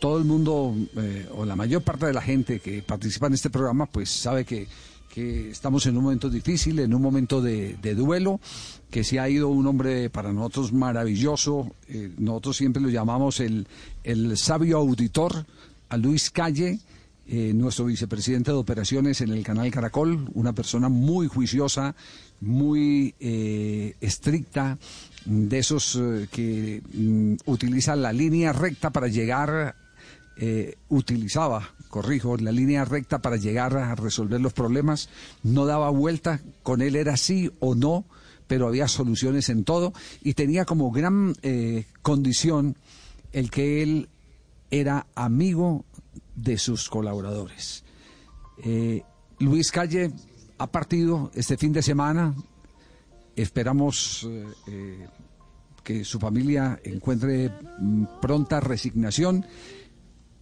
todo el mundo, eh, o la mayor parte de la gente que participa en este programa, pues sabe que, que estamos en un momento difícil, en un momento de, duelo, que se ha ido un hombre para nosotros maravilloso, eh, nosotros siempre lo llamamos el, el sabio auditor, a Luis Calle, eh, nuestro vicepresidente de operaciones en el canal Caracol, una persona muy juiciosa, muy estricta, de esos que mm, utiliza la línea recta para llegar, eh, utilizaba, corrijo, la línea recta para llegar a resolver los problemas, no daba vuelta, con él era sí o no, pero había soluciones en todo y tenía como gran eh, condición el que él era amigo de sus colaboradores. Eh, Luis Calle ha partido este fin de semana. Esperamos que su familia encuentre mm, pronta resignación.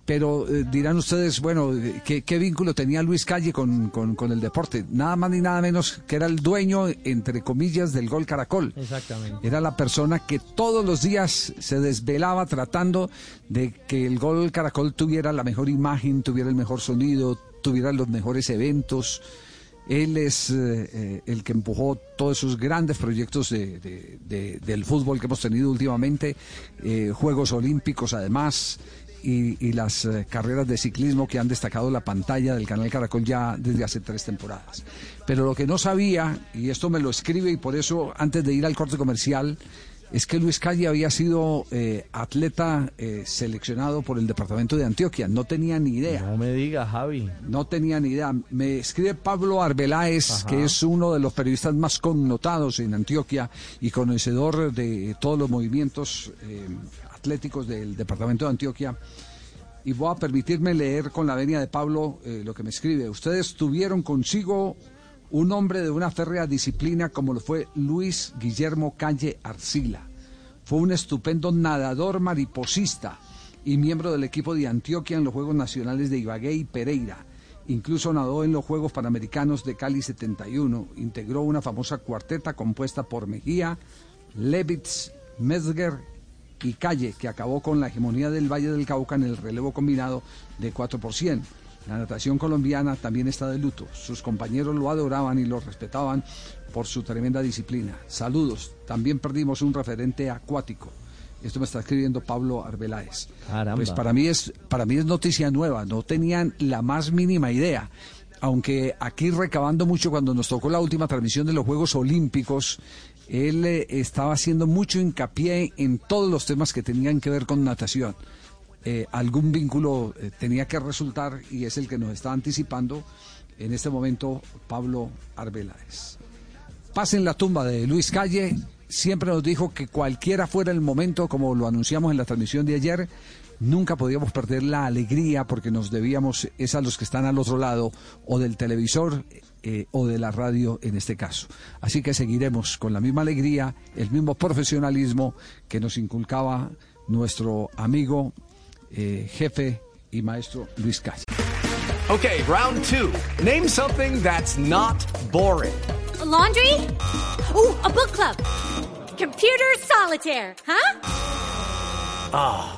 Pero eh, dirán ustedes, bueno, eh, ¿qué, qué vínculo tenía Luis Calle con, con- con el deporte? Nada más ni nada menos que era el dueño, entre comillas, del gol Caracol. Exactamente. Era la persona que todos los días se desvelaba tratando de que el Gol Caracol tuviera la mejor imagen, tuviera el mejor sonido, tuviera los mejores eventos. Él es eh, eh, el que empujó todos esos grandes proyectos de- de- de- del fútbol que hemos tenido últimamente, eh, Juegos Olímpicos además, y, y las eh, carreras de ciclismo que han destacado la pantalla del canal Caracol ya desde hace tres temporadas. Pero lo que no sabía, y esto me lo escribe y por eso antes de ir al corte comercial, es que Luis Calle había sido eh, atleta eh, seleccionado por el departamento de Antioquia. No tenía ni idea. No me diga, Javi. No tenía ni idea. Me escribe Pablo Arbeláez, Ajá. que es uno de los periodistas más connotados en Antioquia y conocedor de todos los movimientos eh, atléticos del departamento de Antioquia. Y voy a permitirme leer con la venia de Pablo eh, lo que me escribe. Ustedes tuvieron consigo un hombre de una férrea disciplina como lo fue Luis Guillermo Calle Arcila. Fue un estupendo nadador mariposista y miembro del equipo de Antioquia en los Juegos Nacionales de Ibagué y Pereira. Incluso nadó en los Juegos Panamericanos de Cali 71. Integró una famosa cuarteta compuesta por Mejía, Levitz, Metzger y Calle, que acabó con la hegemonía del Valle del Cauca en el relevo combinado de 4 por 100. La natación colombiana también está de luto. Sus compañeros lo adoraban y lo respetaban por su tremenda disciplina. Saludos. También perdimos un referente acuático. Esto me está escribiendo Pablo Arbeláez. Caramba. Pues para mí es para mí es noticia nueva. No tenían la más mínima idea. Aunque aquí recabando mucho cuando nos tocó la última transmisión de los Juegos Olímpicos, él eh, estaba haciendo mucho hincapié en todos los temas que tenían que ver con natación. Eh, algún vínculo eh, tenía que resultar y es el que nos está anticipando en este momento Pablo Arbeláez. Pasen la tumba de Luis Calle. Siempre nos dijo que cualquiera fuera el momento, como lo anunciamos en la transmisión de ayer, nunca podíamos perder la alegría porque nos debíamos es a los que están al otro lado o del televisor eh, o de la radio en este caso. Así que seguiremos con la misma alegría, el mismo profesionalismo que nos inculcaba nuestro amigo, eh, jefe y maestro Luis Calle. Okay, round two. Name something that's not boring. A laundry? Ooh, a book club. Computer solitaire, huh?